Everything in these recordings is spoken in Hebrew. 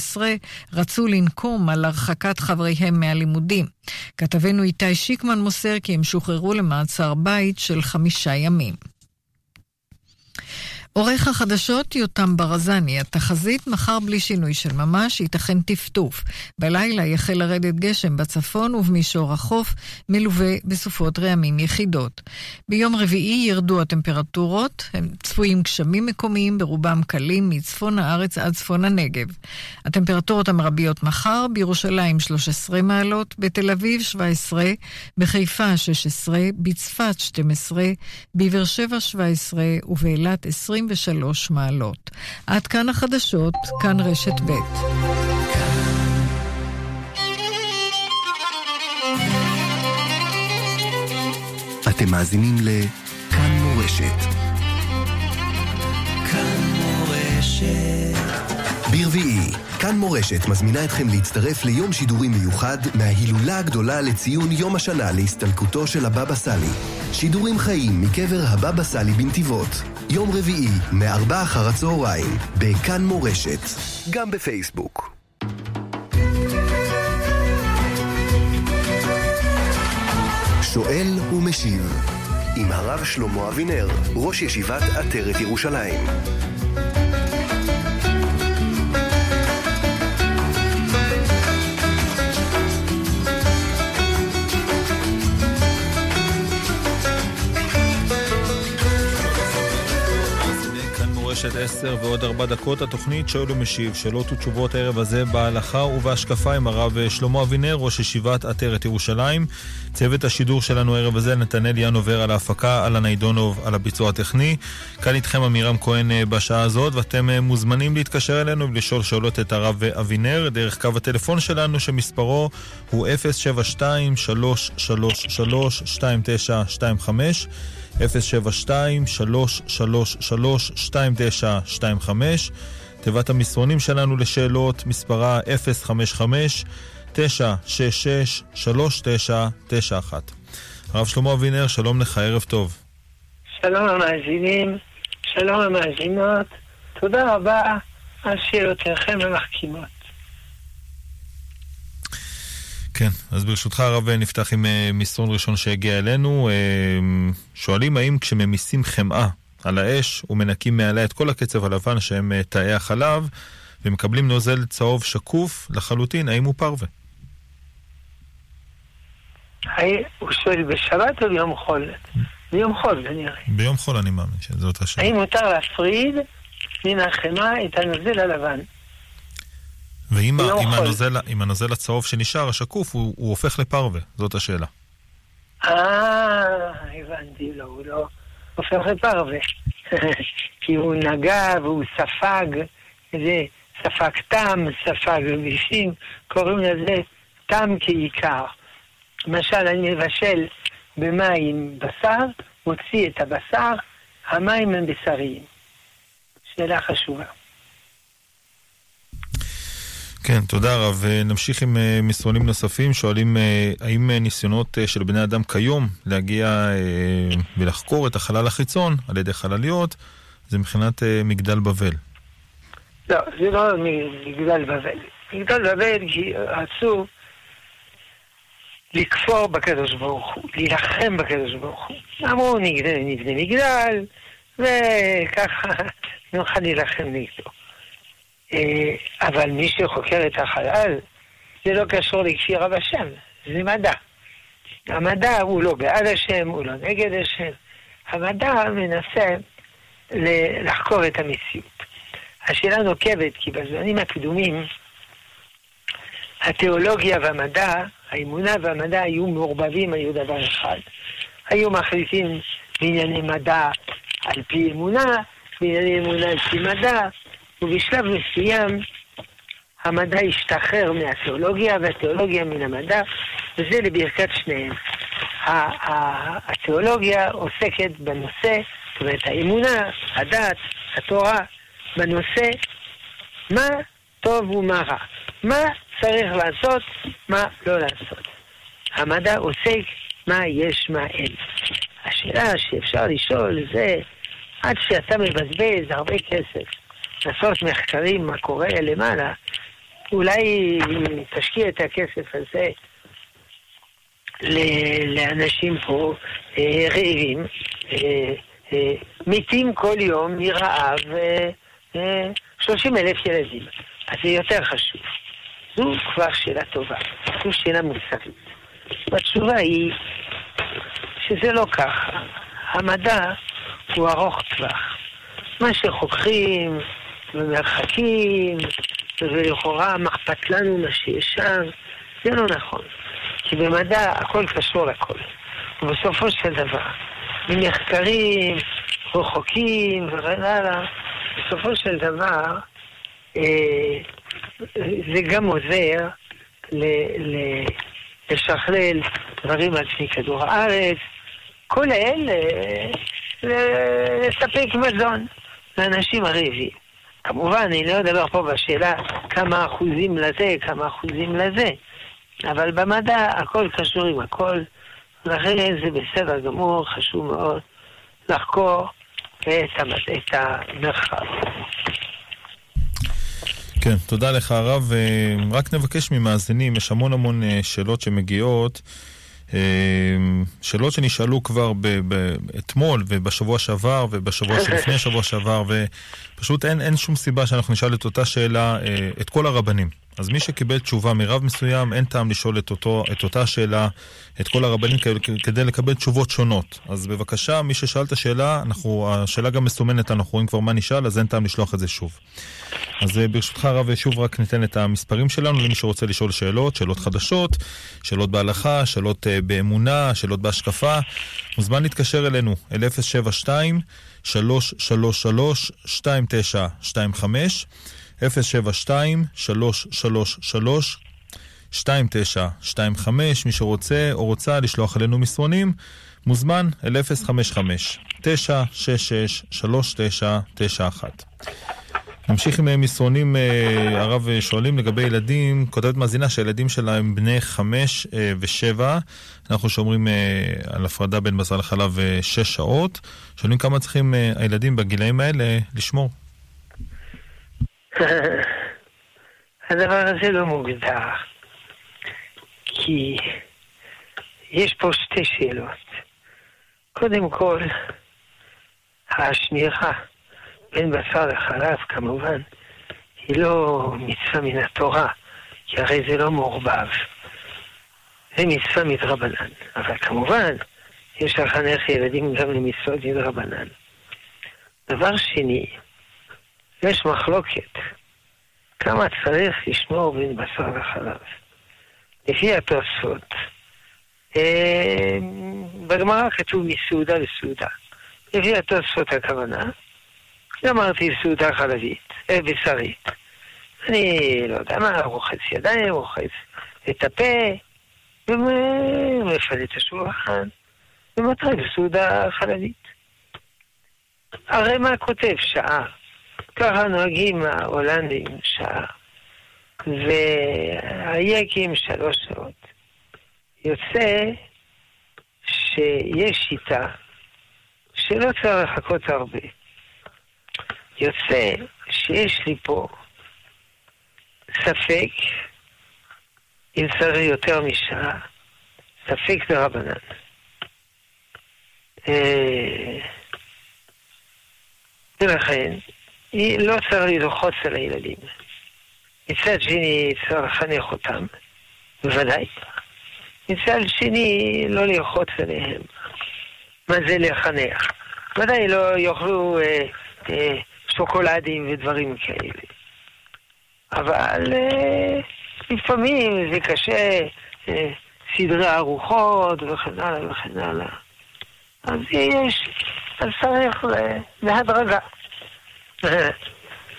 13 רצו לנקום על הרחקת חבריהם מהלימודים. כתבנו איתי שיקמן מוסר כי הם שוחררו למעצר בית של חמישה ימים. עורך החדשות יותם ברזני, התחזית מחר בלי שינוי של ממש, ייתכן טפטוף. בלילה יחל לרדת גשם בצפון ובמישור החוף, מלווה בסופות רעמים יחידות. ביום רביעי ירדו הטמפרטורות, הם צפויים גשמים מקומיים, ברובם קלים, מצפון הארץ עד צפון הנגב. הטמפרטורות המרביות מחר, בירושלים 13 מעלות, בתל אביב 17, בחיפה 16, בצפת 12, בבאר שבע 17 ובאילת 20 23 מעלות. עד כאן החדשות, כאן רשת ב'. אתם מאזינים לכאן מורשת. כאן כאן מורשת מזמינה אתכם להצטרף ליום שידורים מיוחד מההילולה הגדולה לציון יום השנה להסתלקותו של הבבא סאלי. שידורים חיים מקבר הבבא סאלי בנתיבות. יום רביעי, מארבע אחר הצהריים, בכאן מורשת. גם בפייסבוק. שואל ומשיב עם הרב שלמה אבינר, ראש ישיבת עטרת ירושלים. רשת 10 ועוד 4 דקות, התוכנית שואל ומשיב, שאלות ותשובות הערב הזה בהלכה ובהשקפה עם הרב שלמה אבינר, ראש ישיבת עטרת ירושלים. צוות השידור שלנו הערב הזה, נתנאל ינובר על ההפקה, אהלן עידונוב על הביצוע הטכני. כאן איתכם עמירם כהן אה, בשעה הזאת, ואתם אה, מוזמנים להתקשר אלינו ולשאול שאלות את הרב אבינר, דרך קו הטלפון שלנו שמספרו הוא 072 333 2925 072-333-2925, תיבת המסרונים שלנו לשאלות, מספרה 055-966-3991. הרב שלמה אבינר, שלום לך, ערב טוב. שלום המאזינים, שלום המאזינות, תודה רבה על שאלותיכם המחכימות. כן, אז ברשותך הרב נפתח עם אה, מסרון ראשון שהגיע אלינו. אה, שואלים האם כשממיסים חמאה על האש ומנקים מעליה את כל הקצב הלבן שהם אה, תאי החלב ומקבלים נוזל צהוב שקוף לחלוטין, האם הוא פרווה? הוא שואל בשבת או ביום חול? ביום חול כנראה. ביום חול אני מאמין שזאת השאלה. האם מותר להפריד מן החמאה את הנוזל הלבן? ואם הנוזל, הנוזל הצהוב שנשאר, השקוף, הוא, הוא הופך לפרווה? זאת השאלה. אה, הבנתי, לא, הוא לא הופך לפרווה. כי הוא נגע והוא ספג, זה ספג תם, ספג רבישים, קוראים לזה תם כעיקר. למשל, אני מבשל במים בשר, מוציא את הבשר, המים הם בשריים. שאלה חשובה. כן, תודה רב. נמשיך עם אה, מסרונים נוספים. שואלים אה, האם אה, ניסיונות של בני אדם כיום להגיע ולחקור את החלל החיצון על ידי חלליות זה מבחינת מגדל בבל. לא, זה לא מגדל בבל. מגדל בבל רצו לכפור בקדוש ברוך הוא, להילחם בקדוש ברוך הוא. אמרו נבנה מגדל, וככה נוכל להילחם נגדו. אה, אבל מי שחוקר את החלל, זה לא קשור לכפיר רב השם, זה מדע. המדע הוא לא בעד השם, הוא לא נגד השם. המדע מנסה לחקור את המציאות. השאלה נוקבת, כי בזמנים הקדומים התיאולוגיה והמדע, האמונה והמדע היו מעורבבים, היו דבר אחד. היו מחליטים בענייני מדע על פי אמונה, בענייני אמונה על פי מדע, ובשלב מסוים המדע השתחרר מהתיאולוגיה והתיאולוגיה מן המדע, וזה לברכת שניהם. התיאולוגיה עוסקת בנושא, זאת אומרת האמונה, הדת, התורה, בנושא מה טוב ומה רע, מה צריך לעשות, מה לא לעשות. המדע עוסק מה יש, מה אין. השאלה שאפשר לשאול זה, עד שאתה מבזבז הרבה כסף לעשות מחקרים מה קורה למעלה, אולי תשקיע את הכסף הזה לאנשים פה אה, רעבים, אה, אה, מתים כל יום מרעב 30 אלף ילדים. אז זה יותר חשוב. זו כבר שאלה טובה, זו שאלה מוסרית. והתשובה היא שזה לא ככה. המדע הוא ארוך טווח. מה שחוקרים ומרחקים, ולכאורה מה אכפת לנו מה שיש שם, זה לא נכון. כי במדע הכל קשור לכל. ובסופו של דבר, ממחקרים רחוקים וכן הלאה, בסופו של דבר אה, זה גם עוזר לשכלל דברים על פני כדור הארץ, כל אלה לספק מזון לאנשים הרעבים. כמובן, אני לא אדבר פה בשאלה כמה אחוזים לזה, כמה אחוזים לזה, אבל במדע הכל קשור עם הכל, לכן זה בסדר גמור, חשוב מאוד לחקור את המרחב. כן, תודה לך הרב. אה, רק נבקש ממאזינים, יש המון המון אה, שאלות שמגיעות. אה, שאלות שנשאלו כבר אתמול ובשבוע שעבר ובשבוע שלפני שבוע שעבר ופשוט אין, אין שום סיבה שאנחנו נשאל את אותה שאלה את כל הרבנים. אז מי שקיבל תשובה מרב מסוים, אין טעם לשאול את, אותו, את אותה שאלה, את כל הרבנים כדי לקבל תשובות שונות. אז בבקשה, מי ששאל את השאלה, אנחנו, השאלה גם מסומנת, אנחנו רואים כבר מה נשאל, אז אין טעם לשלוח את זה שוב. אז אה, ברשותך הרב, שוב רק ניתן את המספרים שלנו למי שרוצה לשאול שאלות, שאלות חדשות, שאלות בהלכה, שאלות uh, באמונה, שאלות בהשקפה. מוזמן להתקשר אלינו, אל 072 333 2925 072-333-2925, מי שרוצה או רוצה לשלוח אלינו מסרונים, מוזמן אל 055-966-3991. נמשיך עם מסרונים, אה, הרב שואלים לגבי ילדים, כותבת מאזינה שהילדים שלה הם בני חמש אה, ושבע, אנחנו שומרים אה, על הפרדה בין בשר לחלב שש שעות, שואלים כמה צריכים הילדים בגילאים האלה לשמור. הדבר הזה לא מוגדר, כי יש פה שתי שאלות. קודם כל, השמירה בין בשר לחלב, כמובן, היא לא מצווה מן התורה, כי הרי זה לא מעורבב. זה מצווה מדרבנן. אבל כמובן, יש לחנך ילדים גם למצוות מדרבנן. דבר שני, יש מחלוקת כמה צריך לשמור בין בשר וחלב. לפי התוספות, אה, בגמרא כתוב מסעודה לסעודה. לפי התוספות הכוונה, גמרתי סעודה חלבית, אה, בשרית. אני לא יודע מה, רוחץ ידיים, רוחץ את הפה, ומפנה את השולחן, ומטריד סעודה חלבית. הרי מה כותב שעה? ככה נוהגים ההולנדים שעה, והיקים שלוש שעות. יוצא שיש שיטה שלא צריך לחכות הרבה. יוצא שיש לי פה ספק, אם צריך יותר משעה, ספק ברבנן. אה, ולכן, לא צריך ללחוץ על הילדים. מצד שני, צריך לחנך אותם, בוודאי. מצד שני, לא ללחוץ עליהם. מה זה לחנך? ודאי לא יאכלו אה, אה, שוקולדים ודברים כאלה. אבל אה, לפעמים זה קשה, אה, סדרי ארוחות וכן הלאה וכן הלאה. אז יש, אז צריך להדרגה.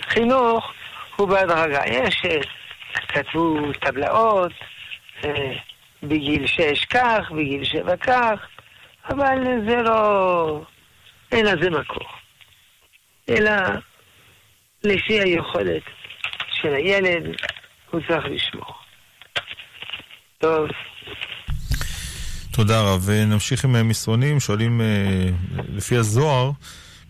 חינוך הוא בהדרגה. יש, אה, כתבו טבלאות, אה, בגיל שש כך, בגיל שבע כך, אבל זה לא... אין לזה מקור. אלא לפי היכולת של הילד, הוא צריך לשמור. טוב. תודה רב. נמשיך עם מסרונים, שואלים אה, לפי הזוהר,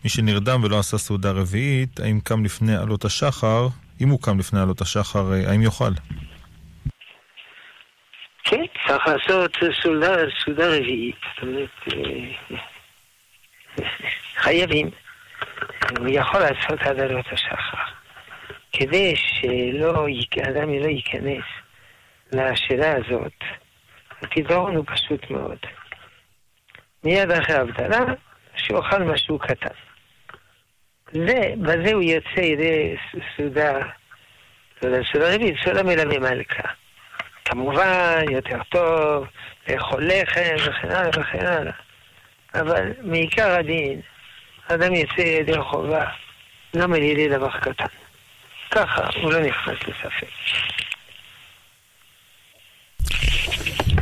מי שנרדם ולא עשה סעודה רביעית, האם קם לפני עלות השחר, אם הוא קם לפני עלות השחר, האם יוכל? כן, צריך לעשות סעודה, סעודה רביעית. זאת אומרת, חייבים. הוא יכול לעשות עד עלות השחר. כדי שאדם לא ייכנס לשאלה הזאת, הפתרון הוא פשוט מאוד. מיד אחרי ההבדלה, שיאכל משהו קטן. זה, בזה הוא יוצא ידי סעודה, סעודה סעודה רביעית, סעודה מלווה מלכה. כמובן, יותר טוב, לאכול לחם וכן הלאה וכן הלאה. אבל מעיקר הדין, אדם יצא ידי חובה, גם על ידי דבר קטן. ככה, הוא לא נכנס לספק.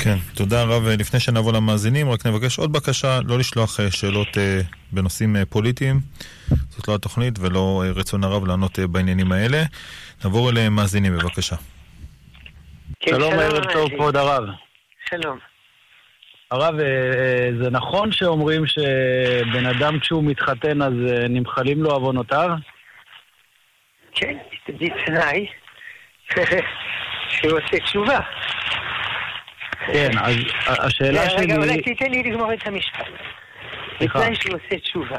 כן, תודה רב. לפני שנעבור למאזינים, רק נבקש עוד בקשה, לא לשלוח אה, שאלות אה, בנושאים אה, פוליטיים. זאת לא התוכנית ולא רצון הרב לענות בעניינים האלה. נעבור למאזינים, בבקשה. כן, שלום, ערב טוב, כבוד הרב. שלום. הרב, זה נכון שאומרים שבן אדם כשהוא מתחתן אז נמחלים לו עוונותיו? כן, בתנאי שהוא עושה תשובה. כן, אז השאלה שלי... רגע, אולי תיתן לי לגמור את המשפט. בתנאי שהוא עושה תשובה.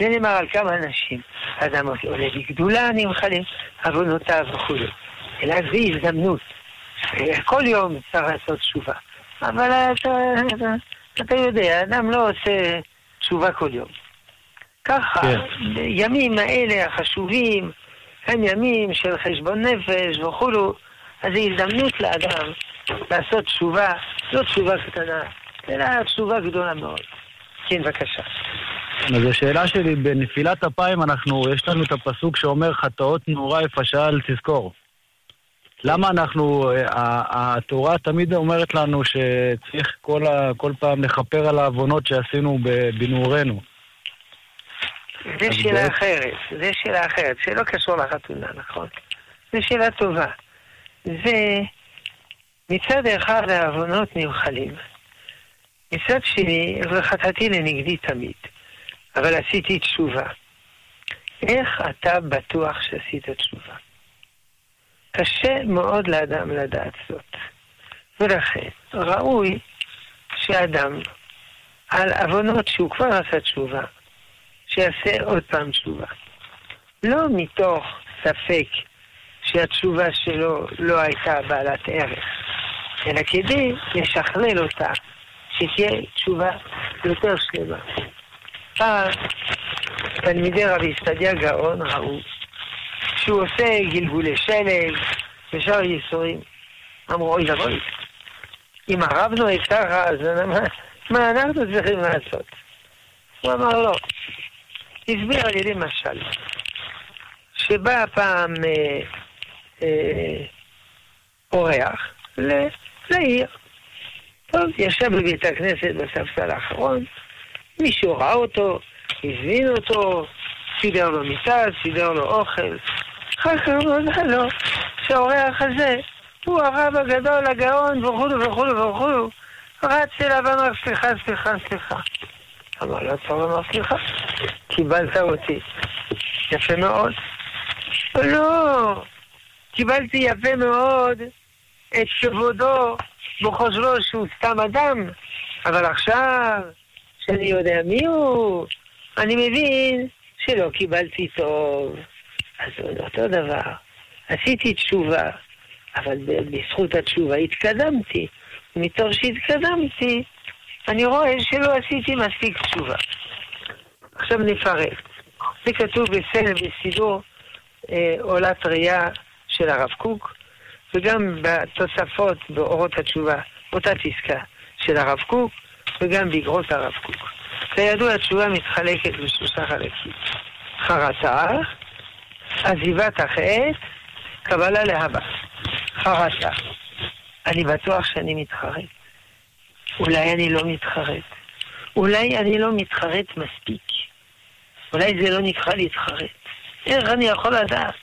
זה נאמר על כמה אנשים. אדם עולה בגדולה, נמחלים עוונותיו וכו'. אלא זה הזדמנות. כל יום צריך לעשות תשובה. אבל אתה, אתה, אתה יודע, אדם לא עושה תשובה כל יום. ככה, כן. ימים האלה החשובים, הם ימים של חשבון נפש וכולו, אז זו הזדמנות לאדם לעשות תשובה, לא תשובה קטנה, אלא תשובה גדולה מאוד. כן, בבקשה. אז השאלה שלי, בנפילת אפיים אנחנו, יש לנו את הפסוק שאומר חטאות נורא יפשל תזכור. למה אנחנו, התורה תמיד אומרת לנו שצריך כל, ה, כל פעם לכפר על העוונות שעשינו בנעורינו. זה שאלה אחרת, זה שאלה אחרת, שלא קשור לחתונה, נכון? זו שאלה טובה. זה מצד אחד העוונות נמחלים, מצד שני, וחטאתי לנגדי תמיד, אבל עשיתי תשובה. איך אתה בטוח שעשית תשובה? קשה מאוד לאדם לדעת זאת. ולכן, ראוי שאדם, על עוונות שהוא כבר עשה תשובה, שיעשה עוד פעם תשובה. לא מתוך ספק שהתשובה שלו לא הייתה בעלת ערך, אלא כדי לשכלל אותה, שתהיה תשובה יותר שלמה. פעם תלמידי רבי סטדיה גאון ראו שהוא עושה גלגולי שלג ושאר ייסורים. אמרו, אוי ואבוי, אם הרב נוהג ככה, אז מה, מה אנחנו צריכים לעשות? הוא אמר לא. הסביר על ידי משל, שבא פעם אה, אה, אורח לעיר. טוב, ישב בבית הכנסת בספסל האחרון, מישהו ראה אותו, הזמין אותו, סידר לו מיטה, סידר לו אוכל. אחר כך נודע לו שהאורח הזה הוא הרב הגדול, הגאון, וכולו וכולו וכולו. רץ אליו ואמר, סליחה, סליחה, סליחה. אמר לו, הצור אמר, סליחה, קיבלת אותי. יפה מאוד. לא, קיבלתי יפה מאוד את כבודו בחוזרו שהוא סתם אדם, אבל עכשיו, שאני יודע מי הוא, אני מבין שלא קיבלתי טוב. אז אותו דבר, עשיתי תשובה, אבל בזכות התשובה התקדמתי. מתוך שהתקדמתי, אני רואה שלא עשיתי מספיק תשובה. עכשיו נפרט. זה כתוב בסדר בסידור אה, עולת ראייה של הרב קוק, וגם בתוספות באורות התשובה, אותה פסקה של הרב קוק, וגם באגרות הרב קוק. כידוע, התשובה מתחלקת בשלושה חלקים. חרטה, עזיבת החטא, קבלה להבא. חרטה. אני בטוח שאני מתחרט. אולי אני לא מתחרט. אולי אני לא מתחרט מספיק. אולי זה לא נקרא להתחרט. איך אני יכול לדעת?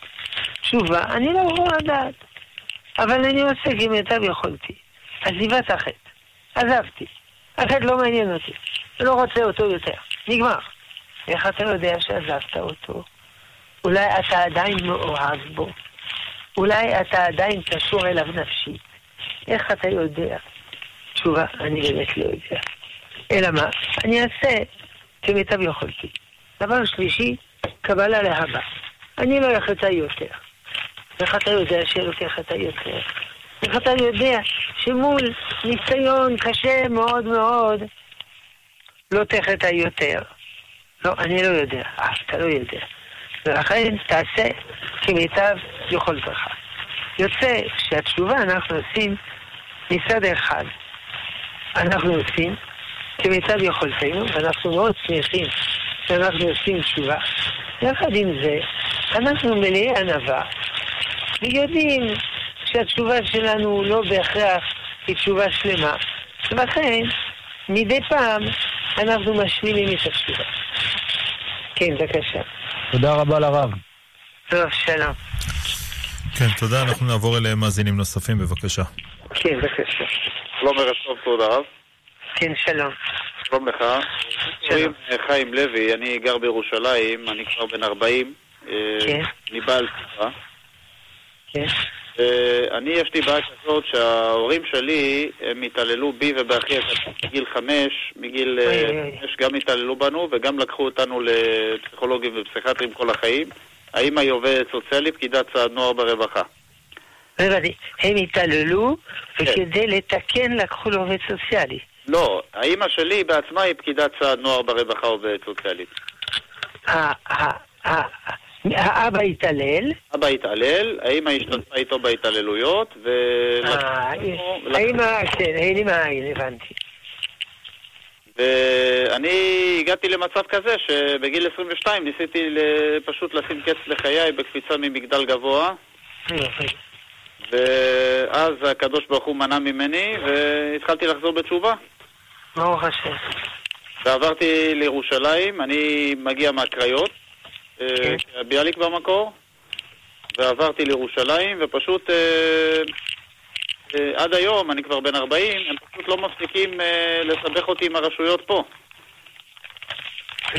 תשובה, אני לא יכול לדעת. אבל אני עושה כמיטב יכולתי. עזיבת החטא. עזבתי. החטא לא מעניין אותי. לא רוצה אותו יותר. נגמר. איך אתה יודע שעזבת אותו? אולי אתה עדיין מאוהב בו. אולי אתה עדיין קשור אליו נפשית. איך אתה יודע? תשובה, אני באמת לא יודע. אלא מה? אני אעשה כמיטב יכולתי. דבר שלישי, קבלה להבא. אני לא אחטא יותר. איך אתה יודע שלא תחטא יותר? איך אתה יודע שמול ניסיון קשה מאוד מאוד לא תחטא יותר? לא, אני לא יודע. אה, אתה לא יודע. ולכן תעשה כמיטב יכולתך. יוצא שהתשובה אנחנו עושים מצד אחד. אנחנו עושים כמיטב יכולתנו, ואנחנו מאוד שמחים שאנחנו עושים תשובה. יחד עם זה, אנחנו מלאי ענווה, ויודעים שהתשובה שלנו לא בהכרח היא תשובה שלמה. ולכן, מדי פעם אנחנו משלימים את התשובה. כן, בבקשה. תודה רבה לרב. טוב, שלום. כן, תודה. אנחנו נעבור אליהם מאזינים נוספים, בבקשה. כן, בבקשה. שלום ערב טוב, כבוד הרב. כן, שלום. שלום לך. קוראים חיים לוי, אני גר בירושלים, אני כבר בן 40. כן. אני בעל סדרה. כן. אני, יש לי בעיה כזאת שההורים שלי, הם התעללו בי ובאחי הקטן מגיל חמש, מגיל אה. חמש גם התעללו בנו וגם לקחו אותנו לפסיכולוגים ופסיכיאטרים כל החיים. האמא היא עובדת סוציאלית, פקידת סעד נוער ברווחה. לא הם התעללו, וכדי לתקן לקחו לו עובד סוציאלי. לא, האמא שלי בעצמה היא פקידת סעד נוער ברווחה עובדת סוציאלית. האבא התעלל, אבא התעלל, האמא השתתפה איתו בהתעללויות, ו... אה, האמא, כן, האמא, הבנתי. ואני הגעתי למצב כזה שבגיל 22 ניסיתי פשוט לשים קץ לחיי בקפיצה ממגדל גבוה ואז הקדוש ברוך הוא מנע ממני והתחלתי לחזור בתשובה ברוך השם. ועברתי לירושלים, אני מגיע מהקריות, אה. ביאליק במקור ועברתי לירושלים ופשוט אה, אה, עד היום, אני כבר בן 40, הם פשוט לא מפסיקים אה, לסבך אותי עם הרשויות פה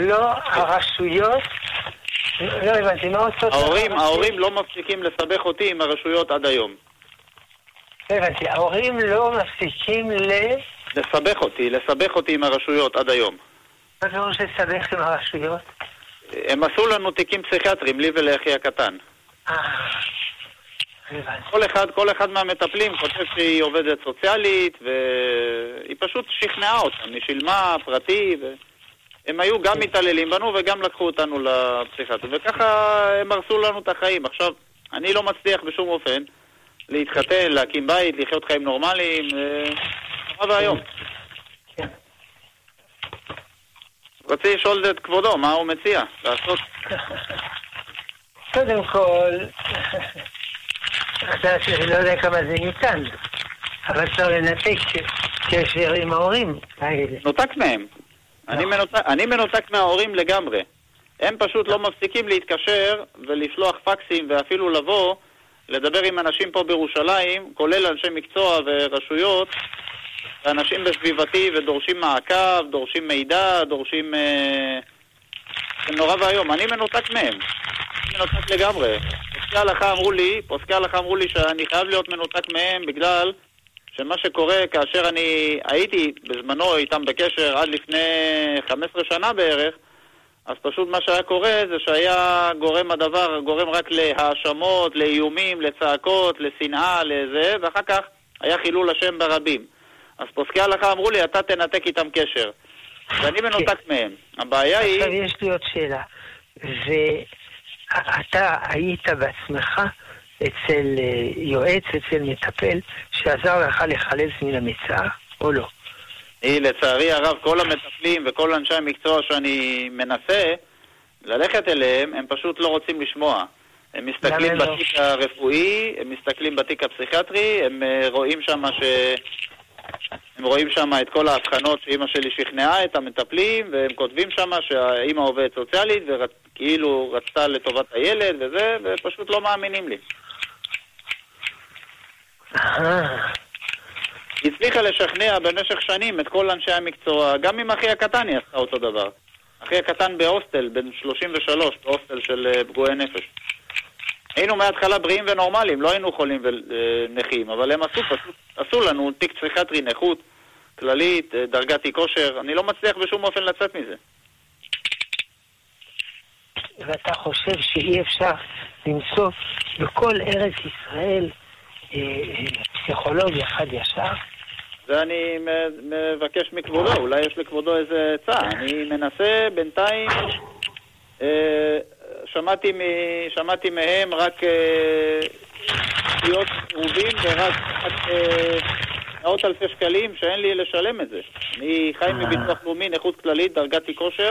לא, הרשויות, לא הבנתי, מה עושות... ההורים? ההורים לא מפסיקים לסבך אותי עם הרשויות עד היום. לא הבנתי, ההורים לא מפסיקים ל... לסבך אותי, לסבך אותי עם הרשויות עד היום. מה פירוש לסבך עם הרשויות? הם עשו לנו תיקים פסיכיאטריים, לי ולאחי הקטן. אה. כל אחד, כל אחד מהמטפלים חושב שהיא עובדת סוציאלית, והיא פשוט שכנעה אותם, היא שילמה פרטי, והם היו גם מתעללים בנו וגם לקחו אותנו לפסיכיאטר, וככה הם הרסו לנו את החיים. עכשיו, אני לא מצליח בשום אופן להתחתן, להקים בית, לחיות חיים נורמליים, אה, נורא ואיום. כן. רציתי לשאול את כבודו, מה הוא מציע לעשות? קודם כל, שאני לא יודע כמה זה ניתן, אבל צריך לנתק קשר עם ההורים האלה. נותק מהם. אני מנותק, אני מנותק מההורים לגמרי. הם פשוט לא מפסיקים להתקשר ולשלוח פקסים ואפילו לבוא לדבר עם אנשים פה בירושלים, כולל אנשי מקצוע ורשויות, ואנשים בסביבתי ודורשים מעקב, דורשים מידע, דורשים... אה... זה נורא ואיום. אני מנותק מהם. אני מנותק לגמרי. פוסקי ההלכה אמרו לי, פוסקי ההלכה אמרו לי שאני חייב להיות מנותק מהם בגלל שמה שקורה כאשר אני הייתי בזמנו איתם בקשר עד לפני 15 שנה בערך, אז פשוט מה שהיה קורה זה שהיה גורם הדבר, גורם רק להאשמות, לאיומים, לצעקות, לשנאה, לזה, ואחר כך היה חילול השם ברבים. אז פוסקי ההלכה אמרו לי, אתה תנתק איתם קשר. ואני מנותק מהם. הבעיה היא... עכשיו יש לי עוד שאלה. ואתה היית בעצמך אצל אה, יועץ, אצל מטפל, שעזר לך לחלץ מן המצער, או לא? היא, לצערי הרב, כל המטפלים וכל אנשי המקצוע שאני מנסה ללכת אליהם, הם פשוט לא רוצים לשמוע. הם מסתכלים לא? בתיק הרפואי, הם מסתכלים בתיק הפסיכיאטרי, הם אה, רואים שם ש... הם רואים שם את כל ההבחנות שאימא שלי שכנעה את המטפלים, והם כותבים שם שהאימא עובדת סוציאלית, וכאילו רצתה לטובת הילד וזה, ופשוט לא מאמינים לי. אה, היא הצליחה לשכנע במשך שנים את כל אנשי המקצוע, גם עם אחי הקטן היא עשתה אותו דבר. אחי הקטן בהוסטל, בן 33, בהוסטל של אה, פגועי נפש. היינו מההתחלה בריאים ונורמליים, לא היינו חולים ונכים, אבל הם עשו פשוט, עשו לנו תיק פסיכיאטרי נכות כללית, אה, דרגת אי כושר, אני לא מצליח בשום אופן לצאת מזה. ואתה חושב שאי אפשר למצוא בכל ארץ ישראל אה, פסיכולוג אחד ישר? ואני מבקש מכבודו, אולי יש לכבודו איזה עצה. אני מנסה בינתיים, אה, שמעתי, מ, שמעתי מהם רק אה, להיות קרובים ורק אה, מאות אלפי שקלים שאין לי לשלם את זה. אני חי מביטוח לאומי, נכות כללית, דרגת אי כושר.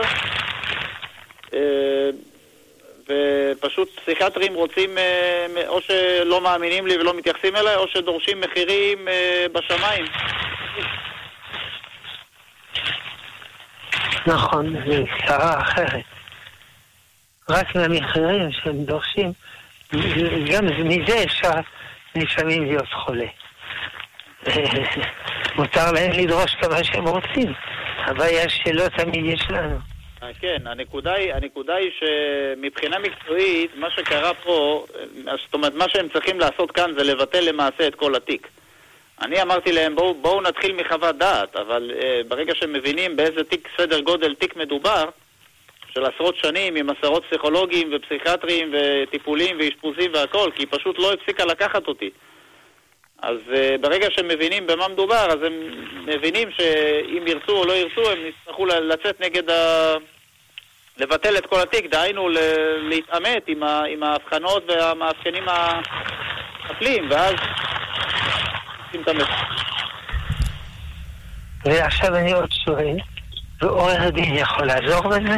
ופשוט פסיכיאטרים רוצים, אה, או שלא מאמינים לי ולא מתייחסים אליי, או שדורשים מחירים אה, בשמיים. נכון, זו צרה אחרת. רק מהמחירים שהם דורשים, גם מזה אפשר לפעמים להיות חולה. מותר להם לדרוש כמה שהם רוצים. הבעיה שלא תמיד יש לנו. אה, כן, הנקודה היא, הנקודה היא שמבחינה מקצועית, מה שקרה פה, אה, זאת אומרת, מה שהם צריכים לעשות כאן זה לבטל למעשה את כל התיק. אני אמרתי להם, בואו בוא נתחיל מחוות דעת, אבל uh, ברגע שהם מבינים באיזה תיק סדר גודל תיק מדובר, של עשרות שנים עם עשרות פסיכולוגים ופסיכיאטרים וטיפולים ואשפוזים והכל, כי היא פשוט לא הפסיקה לקחת אותי. אז uh, ברגע שהם מבינים במה מדובר, אז הם מבינים שאם ירצו או לא ירצו, הם יצטרכו לצאת נגד ה... לבטל את כל התיק, דהיינו להתעמת עם, ה, עם ההבחנות והמאפיינים המפלים, ואז עושים את. ועכשיו אני עוד שואל, ועורך הדין יכול לעזור בזה?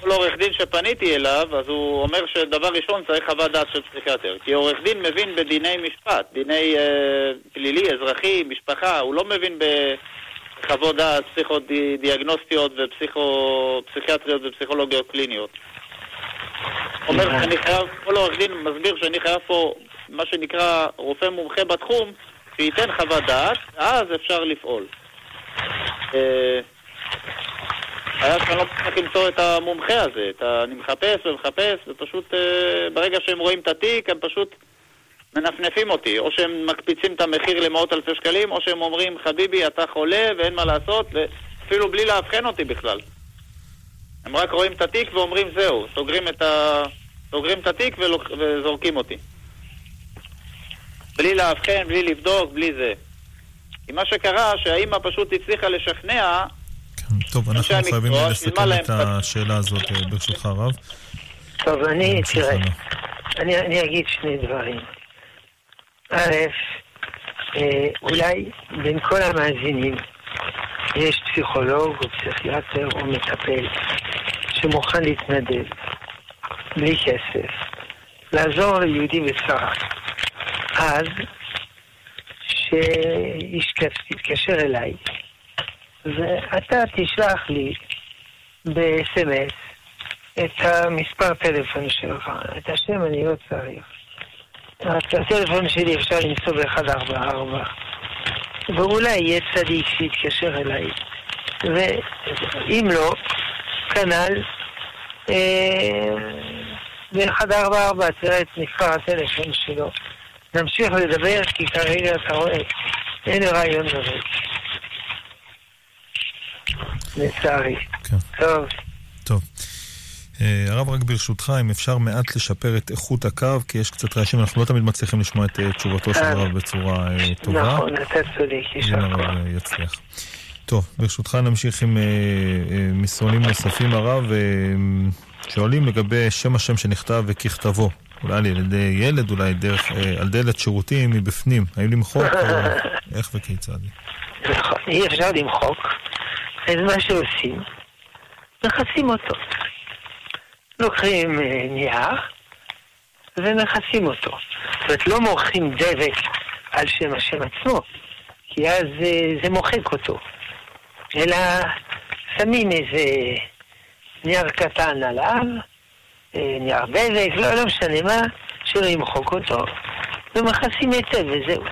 כל עורך דין שפניתי אליו, אז הוא אומר שדבר ראשון צריך חוות דעת של פסיכיאטר. כי עורך דין מבין בדיני משפט, דיני אה, פלילי, אזרחי, משפחה, הוא לא מבין ב... חוות דעת פסיכודיאגנוסטיות ופסיכיאטריות ופסיכולוגיות קליניות. אומר שאני חייב, כל עורך דין מסביר שאני חייב פה מה שנקרא רופא מומחה בתחום, שייתן חוות דעת, אז אפשר לפעול. אה, היה שאני לא מצליח למצוא את המומחה הזה, אני מחפש ומחפש, ופשוט אה, ברגע שהם רואים את התיק, הם פשוט מנפנפים אותי, או שהם מקפיצים את המחיר למאות אלפי שקלים, או שהם אומרים, חביבי, אתה חולה ואין מה לעשות, ואפילו בלי לאבחן אותי בכלל. הם רק רואים את התיק ואומרים, זהו, סוגרים את, ה... סוגרים את התיק ולוק... וזורקים אותי. בלי לאבחן, בלי לבדוק, בלי זה. כי מה שקרה, שהאימא פשוט הצליחה לשכנע... טוב, אנחנו חייבים לסכם את השאלה הזאת, אה, ברשותך, הרב. טוב, אני, תראה, אני, אני אגיד שני דברים. א', אה, אולי בין כל המאזינים יש פסיכולוג או פסיכיאטר או מטפל שמוכן להתנדב בלי כסף, לעזור ליהודי בצרה. אז שיתקשר אליי ואתה תשלח לי ב-SMS את המספר טלפון שלך, את השם אני לא צריך. הטלפון שלי אפשר למצוא ב-144. ואולי יהיה צדיק שיתקשר אליי. ואם לא, כנ"ל, אה, ב-144 תראה את מספר הטלפון שלו. נמשיך לדבר, כי כרגע אתה רואה, אין רעיון דבר. לצערי. כן. טוב. טוב. אה, הרב, רק ברשותך, אם אפשר מעט לשפר את איכות הקו, כי יש קצת רעשים, אנחנו לא תמיד מצליחים לשמוע את אה, תשובתו של הרב בצורה אה, טובה. נכון, אתה צודק, יישר כוח. יצליח. טוב, ברשותך נמשיך עם מסרונים נוספים, הרב. שואלים לגבי שם השם שנכתב וככתבו. אולי על ידי ילד, אולי דרך, על דלת שירותים מבפנים. האם למחוק איך וכיצד? נכון, אי אפשר למחוק. אז מה שעושים, מכסים אותו. לוקחים אה, נייר ומכסים אותו. זאת אומרת, לא מורחים דבק על שם השם עצמו, כי אז אה, זה מוחק אותו. אלא שמים איזה נייר קטן עליו, אה, נייר דבק, לא, לא משנה מה, שלא ימחוק אותו, ומכסים היטב וזהו.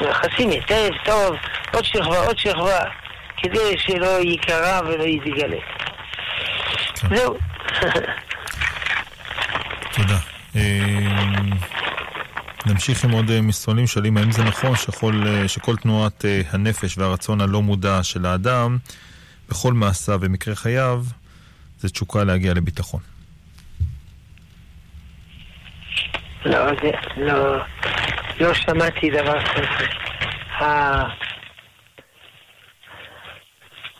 מכסים היטב, טוב, עוד שכבה, עוד שכבה, כדי שלא ייקרע ולא יתגלה. זהו. תודה. נמשיך עם עוד מסרונים, שואלים האם זה נכון שכל, שכל תנועת הנפש והרצון הלא מודע של האדם בכל מעשיו ומקרה חייו זה תשוקה להגיע לביטחון. לא, זה, לא, לא שמעתי דבר כזה.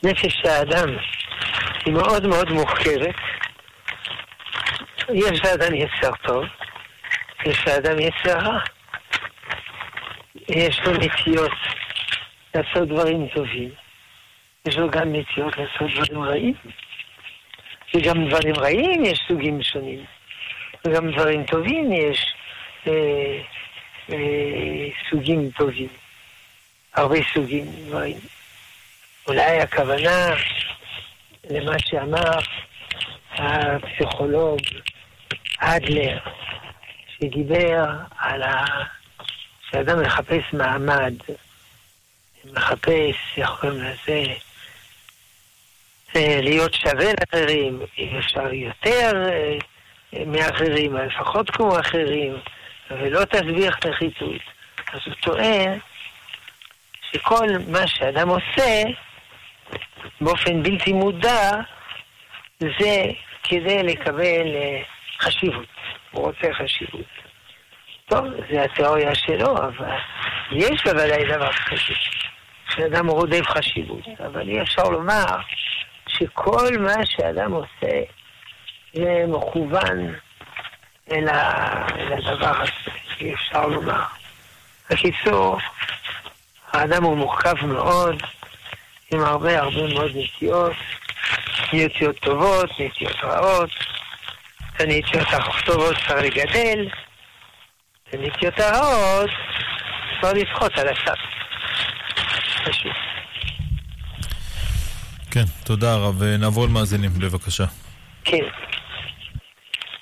הנפש של האדם היא מאוד מאוד מוחכרת. יש לאדם יצר טוב, יש לאדם יצר רע. יש לו נטיות לעשות דברים טובים, יש לו גם נטיות לעשות דברים רעים. וגם דברים רעים יש סוגים שונים. וגם דברים טובים יש אה, אה, סוגים טובים. הרבה סוגים דברים. אולי הכוונה למה שאמר הפסיכולוג אדלר, שדיבר על ה... שאדם מחפש מעמד, מחפש, איך קוראים לזה, אה, להיות שווה לאחרים, אם אפשר יותר אה, מאחרים, לפחות כמו אחרים, ולא תסביך נחיתות. אז הוא טוען שכל מה שאדם עושה באופן בלתי מודע זה כדי לקבל אה, חשיבות. הוא רוצה חשיבות. טוב, זה התיאוריה שלו, אבל יש בוודאי דבר כזה, שאדם רודף חשיבות. אבל אי אפשר לומר שכל מה שאדם עושה זה מכוון אל, הדבר הזה, אי אפשר לומר. בקיצור, האדם הוא מורכב מאוד, עם הרבה הרבה מאוד נטיות, נטיות טובות, נטיות רעות, את הנטיות הטובות צריך לגדל, את הנטיות הרעות צריך לדחות על הסף. פשוט. כן, תודה הרב. נעבור למאזינים, בבקשה. כן.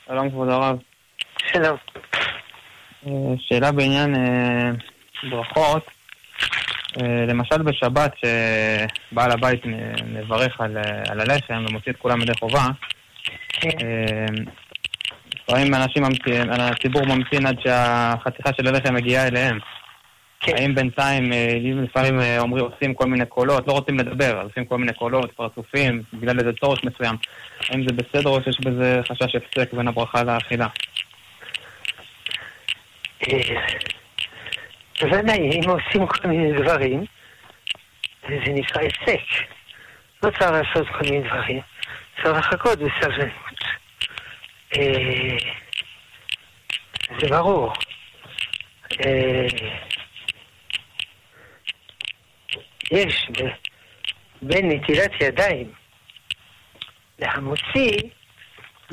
שלום כבוד הרב. שלום. אה, שאלה בעניין אה, ברכות. אה, למשל בשבת, שבעל הבית מברך על, על הלחם ומוציא את כולם ידי חובה, כן. לפעמים אנשים, הציבור ממתין עד שהחתיכה של הלחם מגיעה אליהם. כן. האם בינתיים, אה, לפעמים אה, אומרים, עושים כל מיני קולות, לא רוצים לדבר, עושים כל מיני קולות, פרצופים, בגלל איזה צורך מסוים. האם זה בסדר או שיש בזה חשש הפסק בין הברכה לאכילה? אם עושים כל מיני דברים, זה נקרא הפסק. לא צריך לעשות כל מיני דברים, צריך לחכות בסבלנות. אה, זה ברור. יש בין נטילת ידיים להמוציא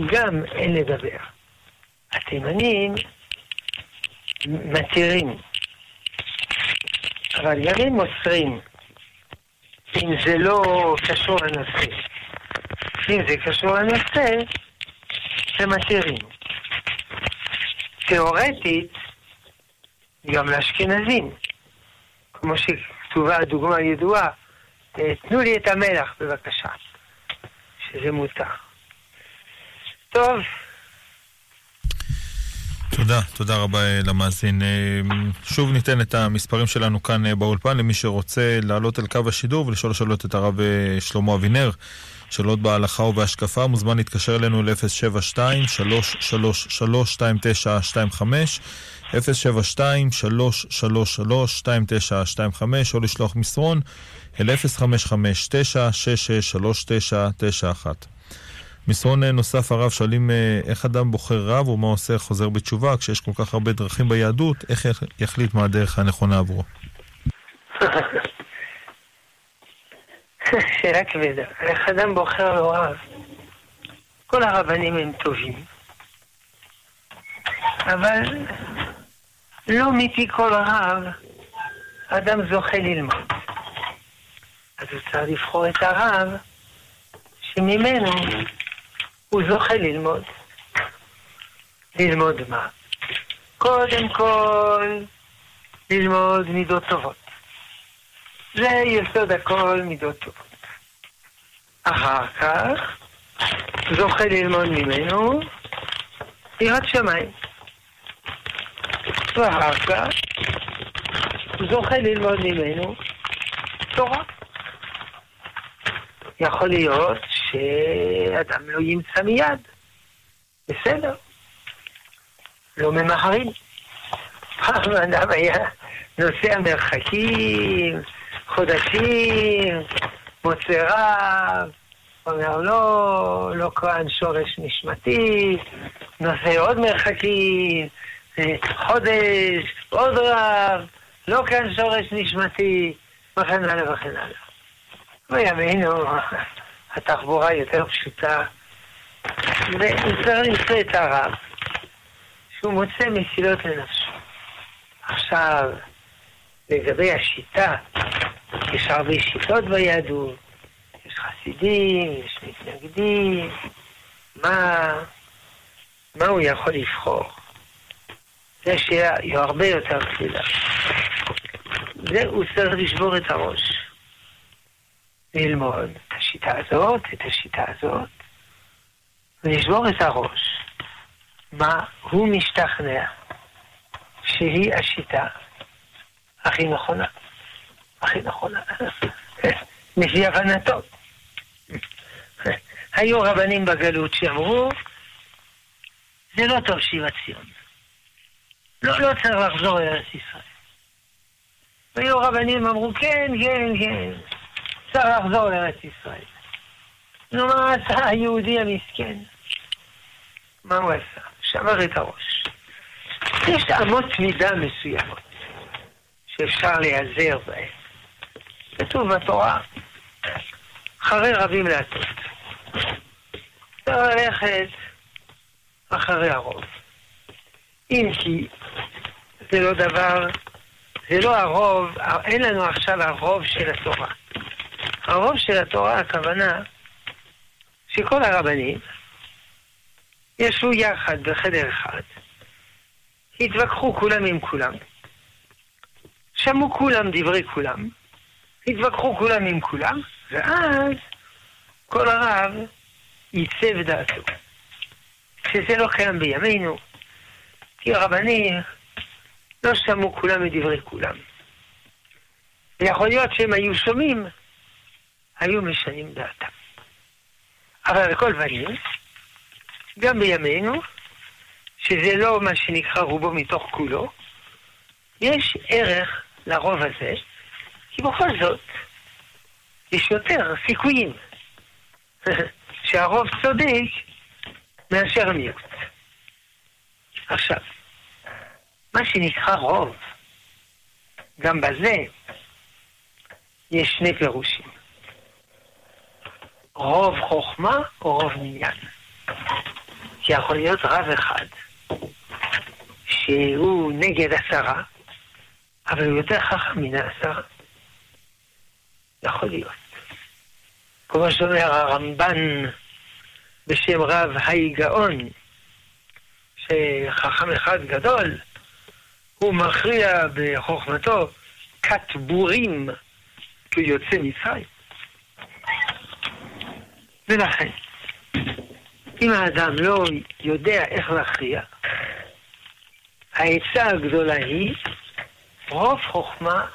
גם אין לדבר. התימנים מתירים, הם מוסרים אם זה לא קשור לנושא. אם זה קשור לנושא, זה מתירים. תיאורטית, גם לאשכנזים, כמו ש... כתובה הדוגמה הידועה, אה, תנו לי את המלח בבקשה, שזה מותר. טוב. תודה, תודה רבה אה, למאזין. אה, שוב ניתן את המספרים שלנו כאן באולפן למי שרוצה לעלות אל קו השידור ולשאול שאלות את הרב שלמה אבינר. שאלות בהלכה ובהשקפה, מוזמן להתקשר אלינו ל-072-333-2925 072-333-2925 או לשלוח מסרון אל 0559-663991. מסרון נוסף הרב שואלים אה, איך אדם בוחר רב ומה עושה חוזר בתשובה כשיש כל כך הרבה דרכים ביהדות, איך יחליט מה הדרך הנכונה עבורו? שאלה כבדה. איך אדם בוחר לו רב? כל הרבנים הם טובים, אבל לא מפי כל רב אדם זוכה ללמוד. אז הוא צריך לבחור את הרב שממנו הוא זוכה ללמוד. ללמוד מה? קודם כל, ללמוד מידות טובות. זה יסוד הכל מידות טובות. אחר כך, זוכה ללמוד ממנו יראת שמיים. ואחר כך זוכה ללמוד ממנו תורה. יכול להיות שאדם לא ימצא מיד. בסדר. לא ממהרים. פעם אדם היה נוסע מרחקים, חודשים, מוצא רב, אומר לא, לא כהן שורש נשמתי, נוסע עוד מרחקים, חודש, עוד רב, לא כאן שורש נשמתי, וכן הלאה וכן הלאה. בימינו התחבורה יותר פשוטה, וצריך למצוא את הרב, שהוא מוצא מסילות לנפשו. עכשיו, לגבי השיטה, יש הרבה שיטות ביהדות, יש חסידים, יש מתנגדים, מה, מה הוא יכול לבחור? שאלה היא הרבה יותר כבדה. זה הוא צריך לשבור את הראש. ללמוד את השיטה הזאת, את השיטה הזאת, ולשבור את הראש. מה הוא משתכנע שהיא השיטה הכי נכונה. הכי נכונה. לפי הבנתו. היו רבנים בגלות שאמרו, זה לא טוב שיבת ציון. לא, לא צריך לחזור לארץ ישראל. והיו רבנים אמרו, כן, כן, כן, צריך לחזור לארץ ישראל. נו, מה עשה היהודי המסכן? מה הוא עשה? שבר את הראש. יש אמות מידה מסוימות שאפשר להיעזר בהן. כתוב בתורה, אחרי רבים להטות. צריך ללכת אחרי הרוב. אם כי זה לא דבר, זה לא הרוב, אין לנו עכשיו הרוב של התורה. הרוב של התורה, הכוונה שכל הרבנים ישבו יחד בחדר אחד, התווכחו כולם עם כולם, שמעו כולם דברי כולם, התווכחו כולם עם כולם, ואז כל הרב ייצב דעתו. שזה לא קיים בימינו, כי הרבנים לא שמעו כולם את דברי כולם. ויכול להיות שהם היו שומעים, היו משנים דעתם. אבל על פנים, גם בימינו, שזה לא מה שנקרא רובו מתוך כולו, יש ערך לרוב הזה, כי בכל זאת, יש יותר סיכויים שהרוב צודק מאשר מיעוט. עכשיו, מה שנקרא רוב, גם בזה יש שני פירושים. רוב חוכמה או רוב מניין. כי יכול להיות רב אחד שהוא נגד עשרה, אבל הוא יותר חכם מן העשרה. יכול להיות. כמו שאומר הרמב"ן בשם רב ההיגאון, שחכם אחד גדול, הוא מכריע בחוכמתו כת בורים כיוצא מצרים. ולכן, אם האדם לא יודע איך להכריע, העצה הגדולה היא רוב חוכמה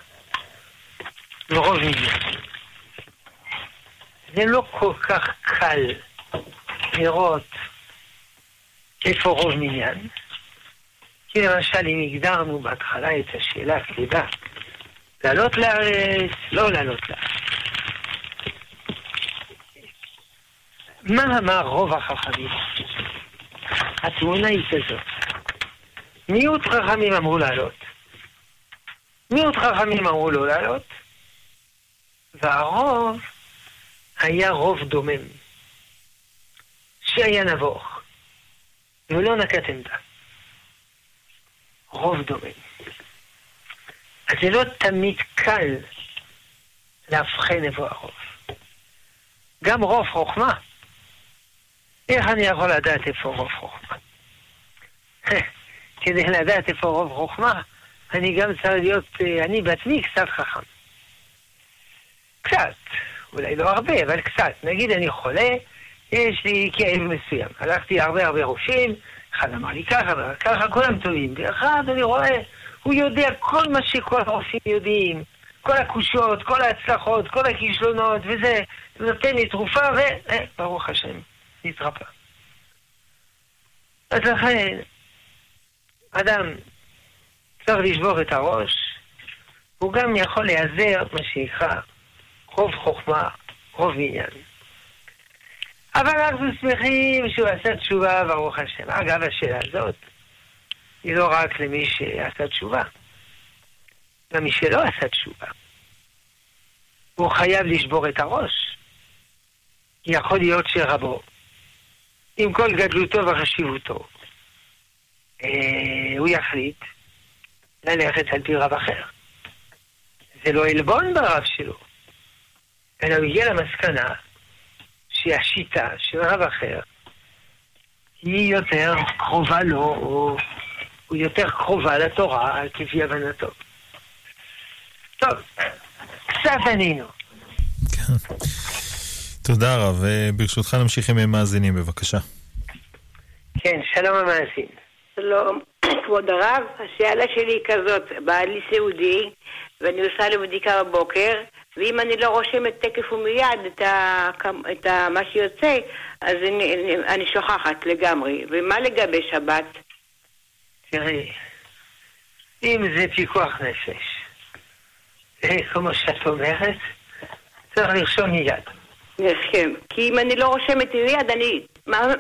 ורוב עניין. זה לא כל כך קל לראות איפה רוב מניין. כי למשל, אם הגדרנו בהתחלה את השאלה הכבדה, לעלות לארץ, לא לעלות לארץ. מה אמר רוב החכמים? התמונה היא כזאת. מיעוט חכמים אמרו לעלות. מיעוט חכמים אמרו לא לעלות, והרוב היה רוב דומם, שהיה נבוך, ולא נקט עמדה. רוב דומם. אז זה לא תמיד קל לאבחן איפה הרוב. גם רוב חוכמה. איך אני יכול לדעת איפה רוב חוכמה? כדי לדעת איפה רוב חוכמה, אני גם צריך להיות, אה, אני בעצמי קצת חכם. קצת, אולי לא הרבה, אבל קצת. נגיד אני חולה, יש לי כאב מסוים. הלכתי הרבה הרבה רופאים, אחד אמר לי ככה, ככה, כולם טובים. ואחד אני רואה, הוא יודע כל מה שכל הרופאים יודעים. כל הקושיות, כל ההצלחות, כל הכישלונות, וזה, נותן לי תרופה, וברוך השם, נתרפא. אז לכן, אדם צריך לשבור את הראש, הוא גם יכול להיעזר, מה שנקרא, רוב חוכמה, רוב עניין. אבל אנחנו שמחים שהוא עשה תשובה, ברוך השם. אגב, השאלה הזאת היא לא רק למי שעשה תשובה, גם מי שלא עשה תשובה. הוא חייב לשבור את הראש. יכול להיות שרבו, עם כל גדלותו וחשיבותו, אה, הוא יחליט ללכת על פי רב אחר. זה לא עלבון ברב שלו, אלא הוא הגיע למסקנה שהשיטה של רב אחר היא יותר קרובה לו, או, או יותר קרובה לתורה, כפי הבנתו. טוב, קצת ענינו. תודה רב. ברשותך נמשיך עם מאזינים, בבקשה. כן, שלום המאזין. שלום, כבוד הרב, השאלה שלי היא כזאת, בעלי סיעודי, ואני עושה לו בדיקה בבוקר, ואם אני לא רושמת תקף ומיד את, ה, את ה, מה שיוצא, אז אני, אני שוכחת לגמרי. ומה לגבי שבת? תראי, אם זה פיקוח נפש, כמו שאת אומרת, צריך לרשום מיד. כן, כי אם אני לא רושמת מיד, אני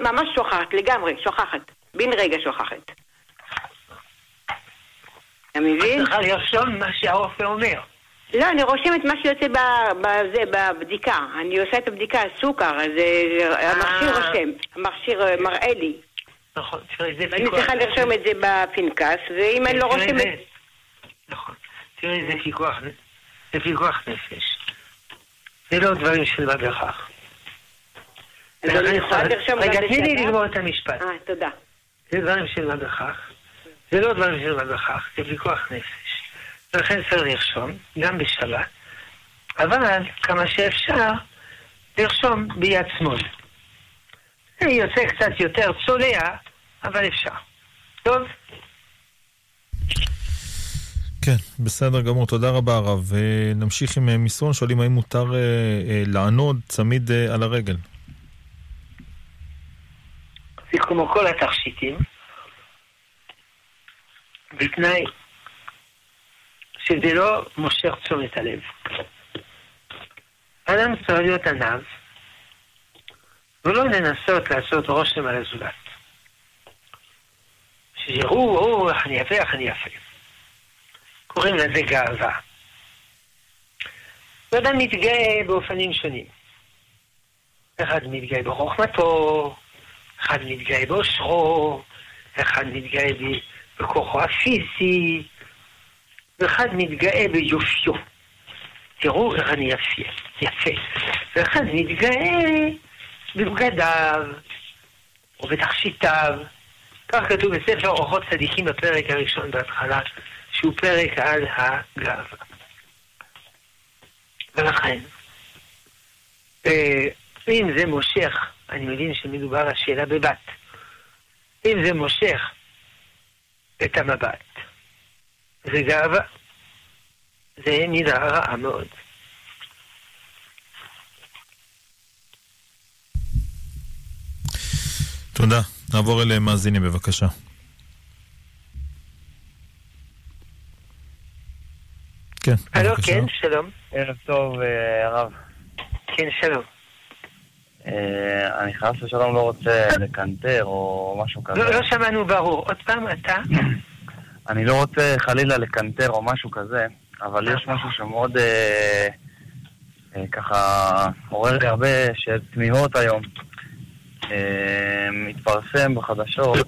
ממש שוכחת, לגמרי, שוכחת. בן רגע שוכחת. אתה מבין? את צריכה לרשום מה שהרופא אומר. לא, אני רושמת מה שיוצא בזה, בבדיקה. אני עושה את הבדיקה, סוכר, אז אה, המכשיר אה. רושם, המכשיר אה, מראה לי. נכון, תראי, זה פיקוח. ואני צריכה לרשום את זה בפנקס, ואם אני לא רושמת... נכון, תראי, זה פיקוח נפש. זה לא דברים של מה בכך. רגע, תני לי לגמור את המשפט. אה, תודה. זה דברים של מה בכך. זה לא דברים של מה בכך, זה ויכוח נפש. ולכן צריך לרשום, גם בשבת, אבל כמה שאפשר, לרשום ביד שמאל. זה יוצא קצת יותר צולע, אבל אפשר. טוב? כן, בסדר גמור, תודה רבה הרב. נמשיך עם אה, מסרון, שואלים האם מותר אה, אה, לענוד צמיד אה, על הרגל. זה כמו כל התכשיטים, בתנאי שזה לא מושך תשומת הלב. אדם צריך להיות עניו, ולא לנסות לעשות רושם על הזולת. שיראו, או, איך אני יפה, איך אני יפה. קוראים לזה גאווה. ואדם מתגאה באופנים שונים. אחד מתגאה בחוכמתו, אחד מתגאה באושרו, אחד מתגאה בכוחו הפיזי, ואחד מתגאה ביופיו. תראו איך אני יפה, יפה. ואחד מתגאה בבגדיו, או בתכשיטיו. כך כתוב בספר אורחות צדיקים בפרק הראשון בהתחלה, שהוא פרק על הגאווה. ולכן, אה, אם זה מושך, אני מבין שמדובר על שאלה בבת, אם זה מושך את המבט, זה גאווה. זה מידה רעה מאוד. תודה. נעבור אל מאזינים בבקשה. כן, הלו, כן, שלום. ערב טוב, אה, הרב. כן, שלום. אה, אני חייב ששלום לא רוצה לקנטר או משהו כזה. לא, לא שמענו ברור. עוד פעם, אתה? אני לא רוצה חלילה לקנטר או משהו כזה, אבל יש משהו שמאוד אה, ככה עורר לי הרבה תמיהות היום. התפרסם בחדשות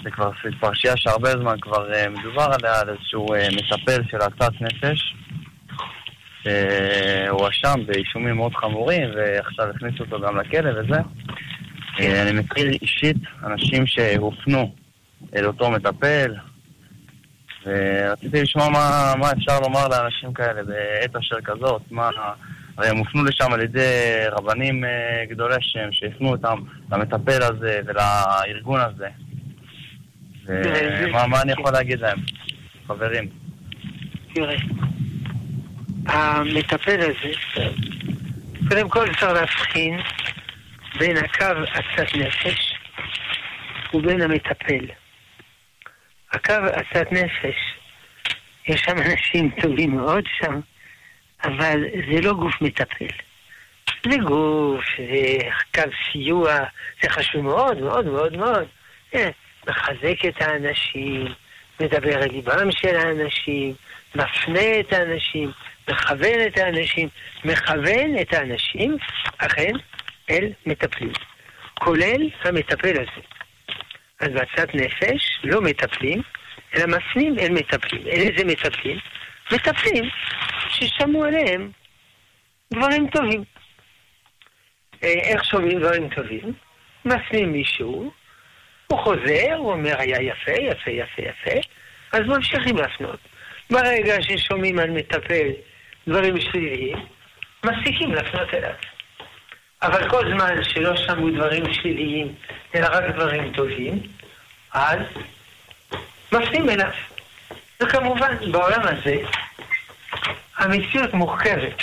שזה כבר פרשייה שהרבה זמן כבר אה, מדובר עליה, על איזשהו אה, מטפל של הצעת נפש. שהואשם באישומים מאוד חמורים, ועכשיו הכניסו אותו גם לכלא וזה. אה, אני מכיר אישית אנשים שהופנו אל אותו מטפל, ורציתי לשמוע מה, מה אפשר לומר לאנשים כאלה בעת אשר כזאת, מה הם הופנו לשם על ידי רבנים אה, גדולי שם, שהפנו אותם למטפל הזה ולארגון הזה. ומה מה אני יכול להגיד להם, חברים? תראה, המטפל הזה, קודם כל צריך להבחין בין הקו עצת נפש ובין המטפל. הקו עצת נפש, יש שם אנשים טובים מאוד שם, אבל זה לא גוף מטפל. זה גוף, זה קו סיוע, זה חשוב מאוד מאוד מאוד מאוד. מחזק את האנשים, מדבר אל ליבם של האנשים, מפנה את האנשים, מכוון את האנשים, מכוון את האנשים, אכן, אל מטפלים. כולל המטפל הזה. אז בעצת נפש לא מטפלים, אלא מפנים אל מטפלים. אל איזה מטפלים? מטפלים ששמעו עליהם דברים טובים. אה, איך שומעים דברים טובים? מפנים מישהו, הוא חוזר, הוא אומר, היה יפה, יפה, יפה, יפה, אז ממשיכים להפנות. ברגע ששומעים על מטפל דברים שליליים, מפסיקים להפנות אליו. אבל כל זמן שלא שמעו דברים שליליים, אלא רק דברים טובים, אז מפנים אליו. וכמובן, בעולם הזה, המציאות מורכבת.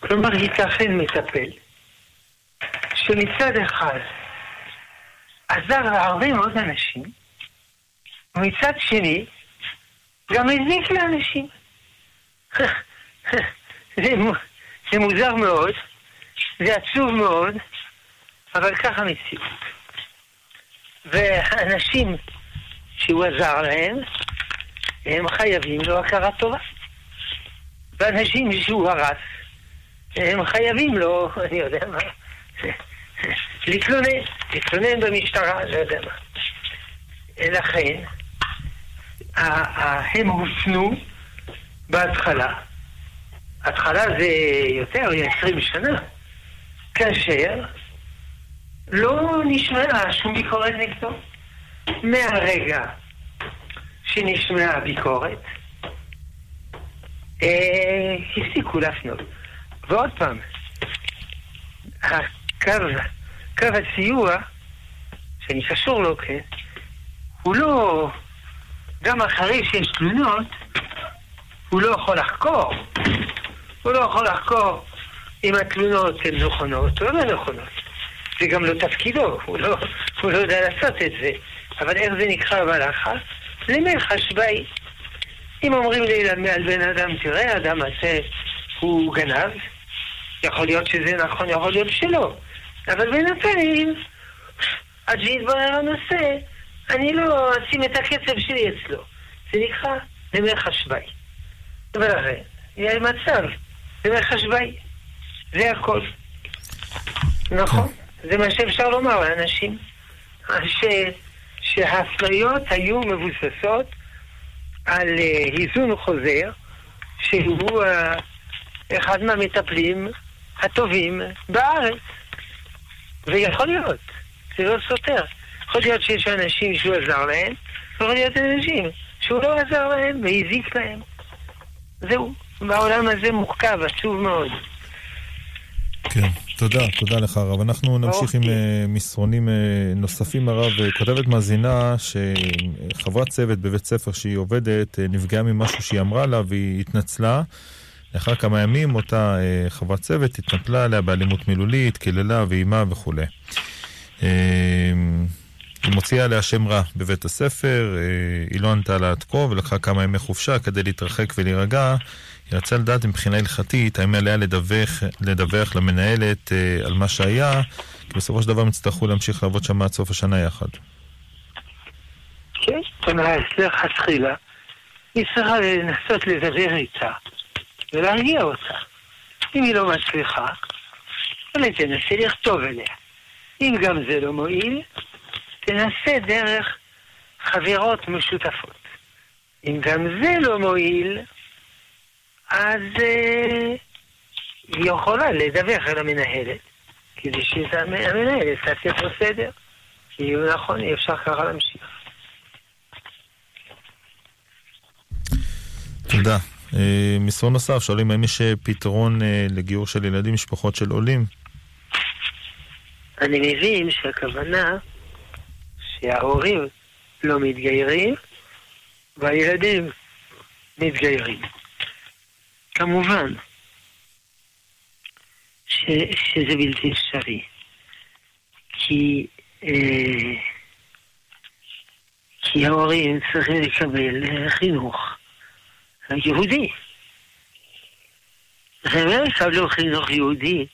כלומר, ייתכן מטפל, שמצד אחד עזר להרבה מאוד אנשים, ומצד שני, גם הזיק לאנשים. זה, זה מוזר מאוד, זה עצוב מאוד, אבל ככה המציאות. והאנשים שהוא עזר להם, הם חייבים לו הכרה טובה. ואנשים שהוא הרס, הם חייבים לו, אני יודע מה, להתלונן, להתלונן במשטרה, לא יודע מה. לכן, הם הופנו בהתחלה, התחלה זה יותר מ-20 שנה, כאשר לא נשמעה שום ביקורת נגדו. מהרגע שנשמעה ביקורת, אה, הפסיקו להפנות. ועוד פעם, הקו, קו הסיוע, שאני קשור לו, כן, הוא לא, גם אחרי שיש תלונות, הוא לא יכול לחקור. הוא לא יכול לחקור אם התלונות הן נכונות או לא נכונות. זה גם לא תפקידו, הוא לא, הוא לא יודע לעשות את זה. אבל איך זה נקרא בהלכה? מלך השבעי. אם אומרים לי על בן אדם, תראה, האדם הזה הוא גנב, יכול להיות שזה נכון, יכול להיות שלא. אבל בינתיים, עד שיתברר הנושא, אני לא אשים את הקצב שלי אצלו. זה נקרא למלך השבעי. ולכן, יהיה מצב, למלך השבעי. זה הכל. נכון? זה מה שאפשר לומר לאנשים. ש... שההפניות היו מבוססות על היזון חוזר, שהוא אחד מהמטפלים הטובים בארץ. ויכול להיות, זה לא סותר. יכול להיות שיש אנשים שהוא עזר להם, יכול להיות אנשים שהוא לא עזר להם והזיק להם. זהו, בעולם הזה מורכב, עצוב מאוד. כן, תודה, תודה לך הרב. אנחנו נמשיך עם uh, מסרונים uh, נוספים הרב. כותבת מאזינה שחברת צוות בבית ספר שהיא עובדת uh, נפגעה ממשהו שהיא אמרה לה והיא התנצלה. לאחר כמה ימים אותה uh, חברת צוות התנפלה עליה באלימות מילולית, קיללה ואימה וכולי. Uh, היא מוציאה עליה שם רע בבית הספר, uh, היא לא ענתה לה עד כה ולקחה כמה ימי חופשה כדי להתרחק ולהירגע. היא רצתה לדעת מבחינה הלכתית, האם עליה לדווח, לדווח למנהלת אה, על מה שהיה, כי בסופו של דבר הם יצטרכו להמשיך לעבוד שם עד סוף השנה יחד. כן, אצלך התחילה, היא צריכה לנסות לדבר איתה ולהרגיע אותה. אם היא לא מצליחה, אולי תנסה לכתוב אליה. אם גם זה לא מועיל, תנסה דרך חברות משותפות. אם גם זה לא מועיל, אז אה, היא יכולה לדווח על המנהלת, כדי שהמנהלת תעשה פה סדר. כי נכון, אי אפשר ככה להמשיך. תודה. אה, מסרון נוסף, שואלים האם יש אה, פתרון אה, לגיור של ילדים, משפחות של עולים? אני מבין שהכוונה שההורים לא מתגיירים והילדים מתגיירים. כמובן ש, שזה בלתי אפשרי, כי, אה, כי ההורים צריכים לקבל חינוך יהודי. הם לא יקבלו חינוך יהודי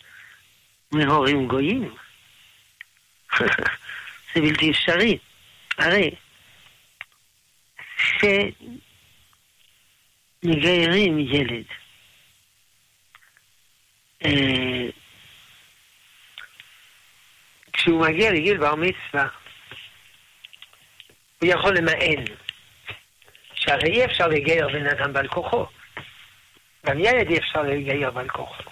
מהורים גויים. זה בלתי אפשרי. הרי שמגיירים ילד אה, כשהוא מגיע לגיל בר מצווה, הוא יכול למען. שהרי אי אפשר לגייר בן אדם בעל כוחו. גם ילד אי אפשר לגייר בעל כוחו.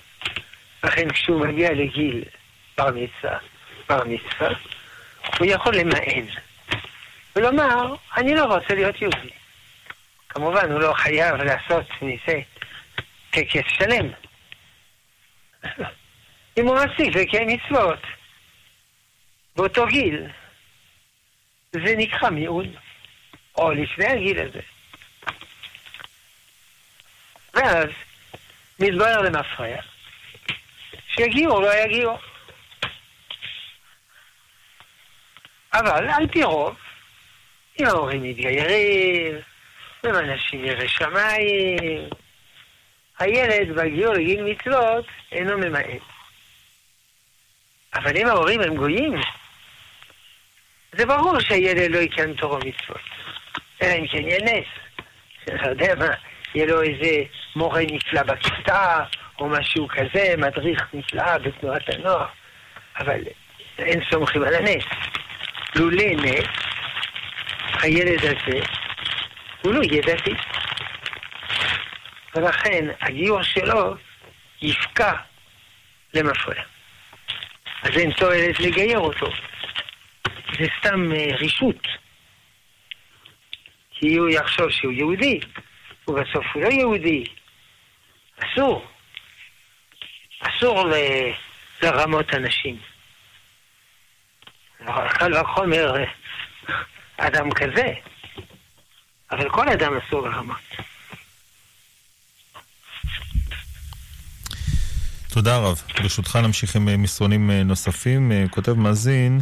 לכן כשהוא מגיע לגיל בר מצווה, בר מצווה, הוא יכול למען. ולומר, אני לא רוצה להיות יהודי. כמובן, הוא לא חייב לעשות מזה טקס שלם. אם הוא מפסיק לקיים מצוות באותו גיל, זה נקרא מיעול, או לפני הגיל הזה. ואז מתברר למפרע שיגיעו או לא יגיעו. אבל על פי רוב, אם ההורים מתגיירים, הם אנשים ירא שמיים, הילד בגיור לגיל מצוות אינו ממעט. אבל אם ההורים הם גויים, זה ברור שהילד לא יקיים תורו מצוות. אלא אם כן יהיה נס. אתה יודע מה, יהיה לו איזה מורה נפלא בכיתה, או משהו כזה, מדריך נפלא בתנועת הנוער. אבל אין סומכים על הנס. לולא נס, הילד הזה, הוא לא יהיה דתי. ולכן הגיור שלו יפקע למפרע. אז אין תועלת לגייר אותו. זה סתם uh, רישות. כי הוא יחשוב שהוא יהודי, ובסוף הוא לא יהודי. אסור. אסור. לרמות אנשים. קל וחומר אדם כזה, אבל כל אדם אסור לרמות. תודה רב. ברשותך נמשיך עם אה, מסרונים אה, נוספים. אה, כותב מאזין,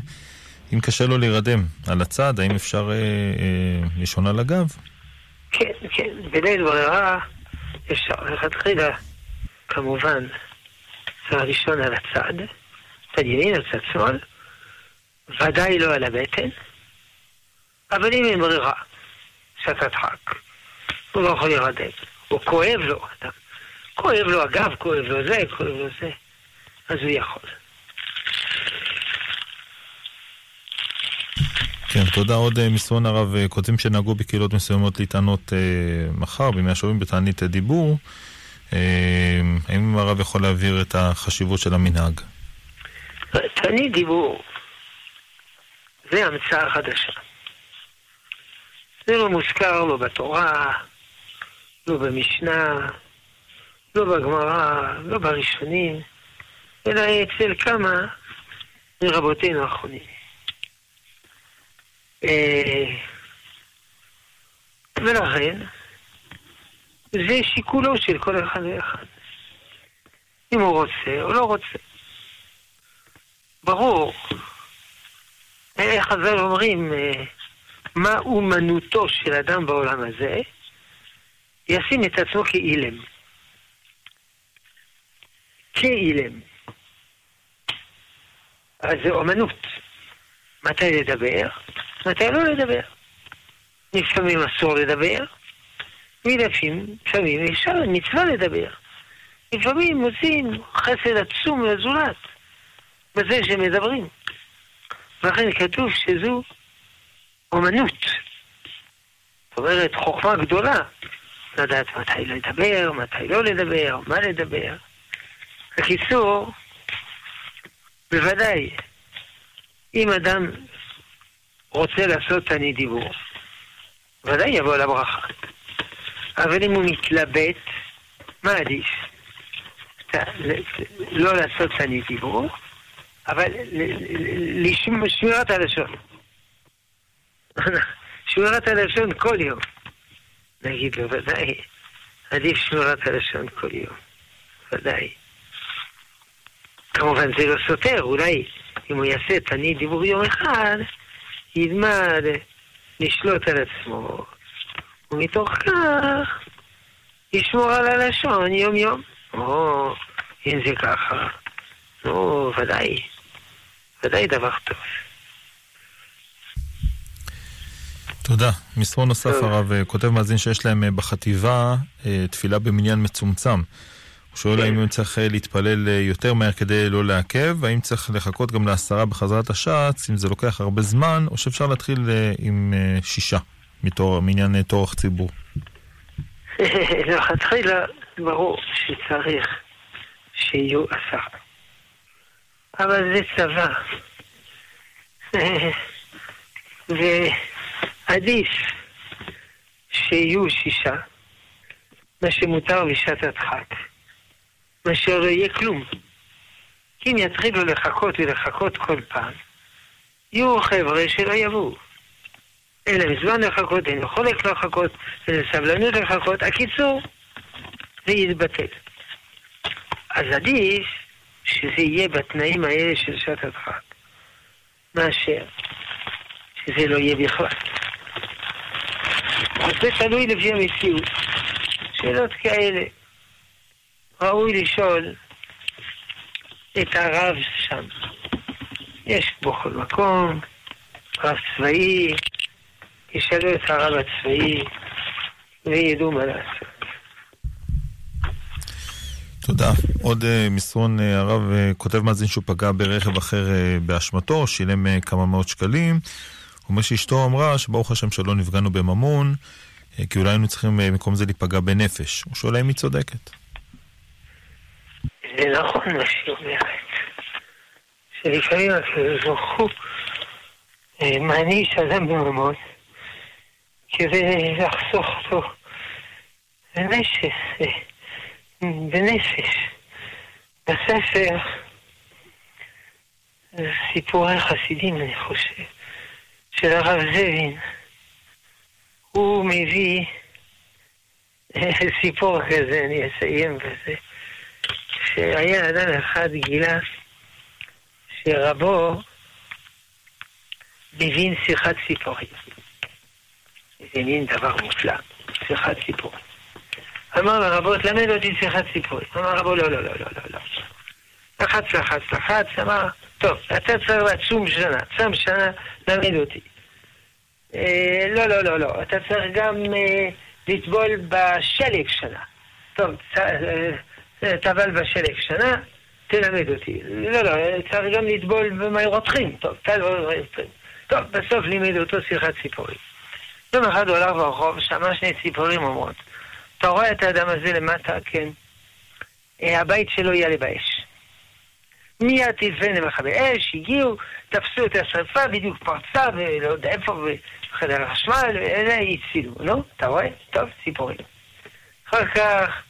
אם קשה לו להירדם על הצד, האם אפשר אה, אה, לישון על הגב? כן, כן, בלית ברירה אפשר לכתחילה, כמובן, צריך לישון על הצד, צד ימין, על צד שמאל, ודאי לא על הבטן, אבל אם אין ברירה, שאתה דחק, הוא לא יכול להירדם, הוא כואב לו, אתה כואב לו הגב, כואב לו זה, כואב לו זה, אז הוא יכול. כן, תודה. עוד אה, מסרון הרב, אה, כותבים שנהגו בקהילות מסוימות להתענות אה, מחר בימי השובים בתענית דיבור. האם הרב יכול להעביר את החשיבות של המנהג? תענית דיבור זה המצאה חדשה. זה לא מוזכר לא בתורה, לא במשנה, לא בגמרא, לא בראשונים, אלא אצל כמה מרבותינו האחרונים. אה, ולכן, זה שיקולו של כל אחד ואחד. אם הוא רוצה או לא רוצה. ברור, איך חז"ל אומרים, אה, מה אומנותו של אדם בעולם הזה, ישים את עצמו כאילם. כאילם. אז זה אומנות. מתי לדבר? מתי לא לדבר? לפעמים אסור לדבר, ולפעמים אפשר מצווה לדבר. לפעמים מוצאים חסד עצום לזולת בזה שמדברים. ולכן כתוב שזו אומנות. זאת אומרת, חוכמה גדולה לדעת מתי לדבר, מתי לא לדבר, מה לדבר. בקיצור, בוודאי, אם אדם רוצה לעשות תענית דיבור, ודאי יבוא לברכה. אבל אם הוא מתלבט, מה עדיף? לא לעשות תני דיבור, אבל לשמירת הלשון. שמירת הלשון כל יום. נגיד לו, ודאי, עדיף שמירת הלשון כל יום. ודאי. כמובן זה לא סותר, אולי אם הוא יעשה תני דיבור יום אחד, ילמד לשלוט על עצמו, ומתוך כך ישמור על הלשון יום-יום. או, אם זה ככה, נו, ודאי, ודאי דבר טוב. תודה. מסרון נוסף הרב כותב מאזין שיש להם אה, בחטיבה אה, תפילה במניין מצומצם. הוא שואל האם הוא צריך אה, להתפלל יותר מהר כדי לא לעכב, והאם צריך לחכות גם לעשרה בחזרת השעץ, אם זה לוקח הרבה זמן, או שאפשר להתחיל עם שישה מעניין טורח ציבור. לכתחילה ברור שצריך שיהיו עשרה. אבל זה צבא. ועדיף שיהיו שישה, מה שמותר בשעת הדחק, מאשר יהיה כלום. כי אם יתחילו לחכות ולחכות כל פעם, יהיו חבר'ה שלא יבואו. אין להם זמן לחכות, אין יכולת לחכות, אין סבלנות לחכות. הקיצור, זה יתבטל. אז עדיף שזה יהיה בתנאים האלה של שעת הדחק, מאשר שזה לא יהיה בכלל. אז זה תלוי לפי המציאות. שאלות כאלה, ראוי לשאול את הרב שם. יש בכל מקום, רב צבאי, ישאלו את הרב הצבאי וידעו מה לעשות. תודה. עוד uh, מסרון uh, הרב uh, כותב מאזין שהוא פגע ברכב אחר באשמתו, שילם כמה מאות שקלים. הוא אומר שאשתו אמרה שברוך השם שלא נפגענו בממון, כי אולי היינו צריכים במקום זה להיפגע בנפש. הוא שואל האם היא צודקת. זה נכון מה שהיא אומרת. שלפעמים הקדוש ברוך הוא מעניש אדם בממון כדי לחסוך אותו בנשף. בנפש. בספר סיפורי חסידים, אני חושב, של הרב זבין. הוא מביא סיפור כזה, אני אסיים בזה, שהיה אדם אחד גילה שרבו מבין שיחת ציפורים. זה מין דבר מופלא, שיחת ציפורים. אמר לרבו, תלמד אותי שיחת סיפורים. אמר רבו, לא, לא, לא, לא, לא, לא. לחץ, לחץ, לחץ, אמר, טוב, אתה צריך לצום שנה, צם שנה, למד אותי. אה, לא, לא, לא, לא, אתה צריך גם אה, לטבול בשלג שנה. טוב, אה, טבל בשלג שנה, תלמד אותי. לא, לא, צריך גם לטבול במים רותחים. טוב, טבל במים רותחים. טוב, בסוף לימד אותו שיחת ציפורים. יום אחד הוא הלך ברחוב, שמע שני ציפורים אומרות, אתה רואה את האדם הזה למטה, כן. אה, הבית שלו יעלה באש. מיד תלווה למכבי אש, הגיעו, תפסו את השרפה, בדיוק פרצה, ולא יודע איפה, בחדר החשמל, ואלה הצילו, נו, אתה רואה? טוב, סיפורים. אחר כך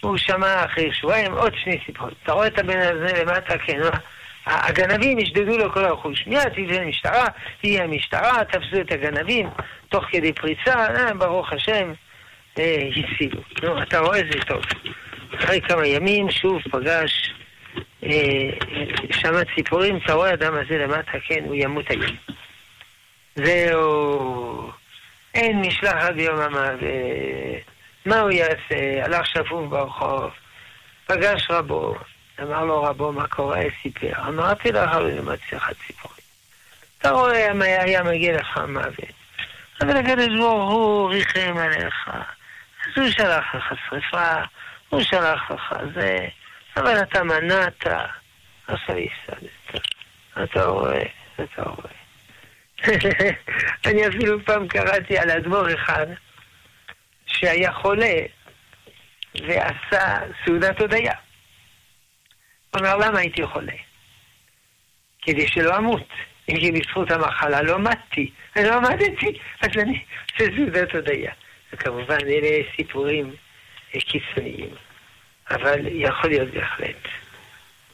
הוא שמע אחרי שבועיים עוד שני סיפורים. אתה רואה את הבן הזה למטה, כן, הגנבים השדדו לו כל הרכוש. מיד תלווה למשטרה, תהיה המשטרה, תפסו את הגנבים, תוך כדי פריצה, אה, ברוך השם. הצילו. נו, אתה רואה זה טוב. אחרי כמה ימים שוב פגש, אה, שמע ציפורים, אתה רואה האדם הזה למטה, כן, הוא ימות היום. זהו, אין משלחת ביום המוות. מה הוא יעשה? הלך שפוף ברחוב, פגש רבו, אמר לו רבו, מה קורה? סיפר. אמרתי לך, הוא למד שיחת ציפורים. אתה רואה, היה מגיע לך מוות. אבל הקדוש ברוך הוא ריחם עליך. אז הוא שלח לך שרפה, הוא שלח לך זה, אבל אתה מנעת, עכשיו הפסדת. אתה רואה, אתה רואה. אני אפילו פעם קראתי על אדמו"ר אחד שהיה חולה ועשה סעודת הודיה. הוא אומר, למה הייתי חולה? כדי שלא אמות. אם כי בזכות המחלה לא מתתי. אני לא עמדתי, אז אני עושה סעודת הודיה. וכמובן אלה סיפורים קיצוניים. אבל יכול להיות בהחלט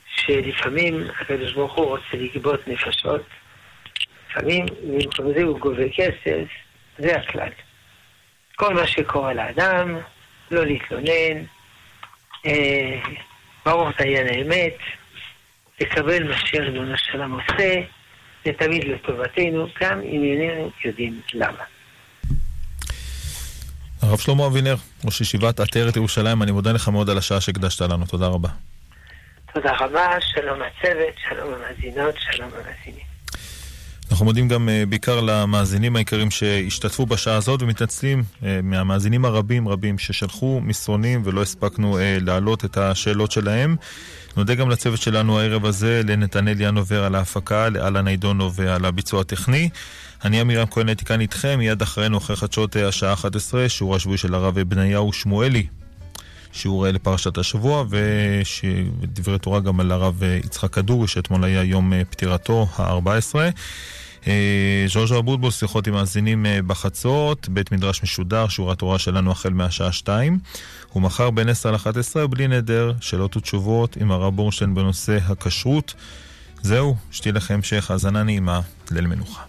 שלפעמים הקדוש ברוך הוא רוצה לגבות נפשות, לפעמים במקום זה הוא גובה כסף, זה הכלל. כל מה שקורה לאדם, לא להתלונן, אה, ברור את העניין האמת, לקבל מה שריבונו שלם עושה, זה תמיד לטובתנו, גם אם איננו יודעים למה. הרב שלמה אבינר, ראש ישיבת עטרת ירושלים, אני מודה לך מאוד על השעה שהקדשת לנו, תודה רבה. תודה רבה, שלום הצוות, שלום המאזינות, שלום המאזינים. אנחנו מודים גם uh, בעיקר למאזינים היקרים שהשתתפו בשעה הזאת ומתנצלים uh, מהמאזינים הרבים רבים ששלחו מסרונים ולא הספקנו uh, להעלות את השאלות שלהם. נודה גם לצוות שלנו הערב הזה, לנתנאל ינובר על ההפקה, לאלן עידונו ועל הביצוע הטכני. אני עמירם כהן הייתי כאן איתכם, מיד אחרינו אחרי חדשות השעה 11, שיעור השבועי של הרב בניהו שמואלי. שיעור לפרשת השבוע, ודברי תורה גם על הרב יצחק כדורי, שאתמול היה יום פטירתו ה-14. אה, ז'וז'ו אבוטבול, שיחות עם מאזינים אה, בחצות, בית מדרש משודר, שיעור התורה שלנו החל מהשעה 2. ומחר בין 10 ל-11, בלי נדר, שאלות ותשובות עם הרב בורשטיין בנושא הכשרות. זהו, שתהיה לכם המשך האזנה נעימה, ליל מנוחה.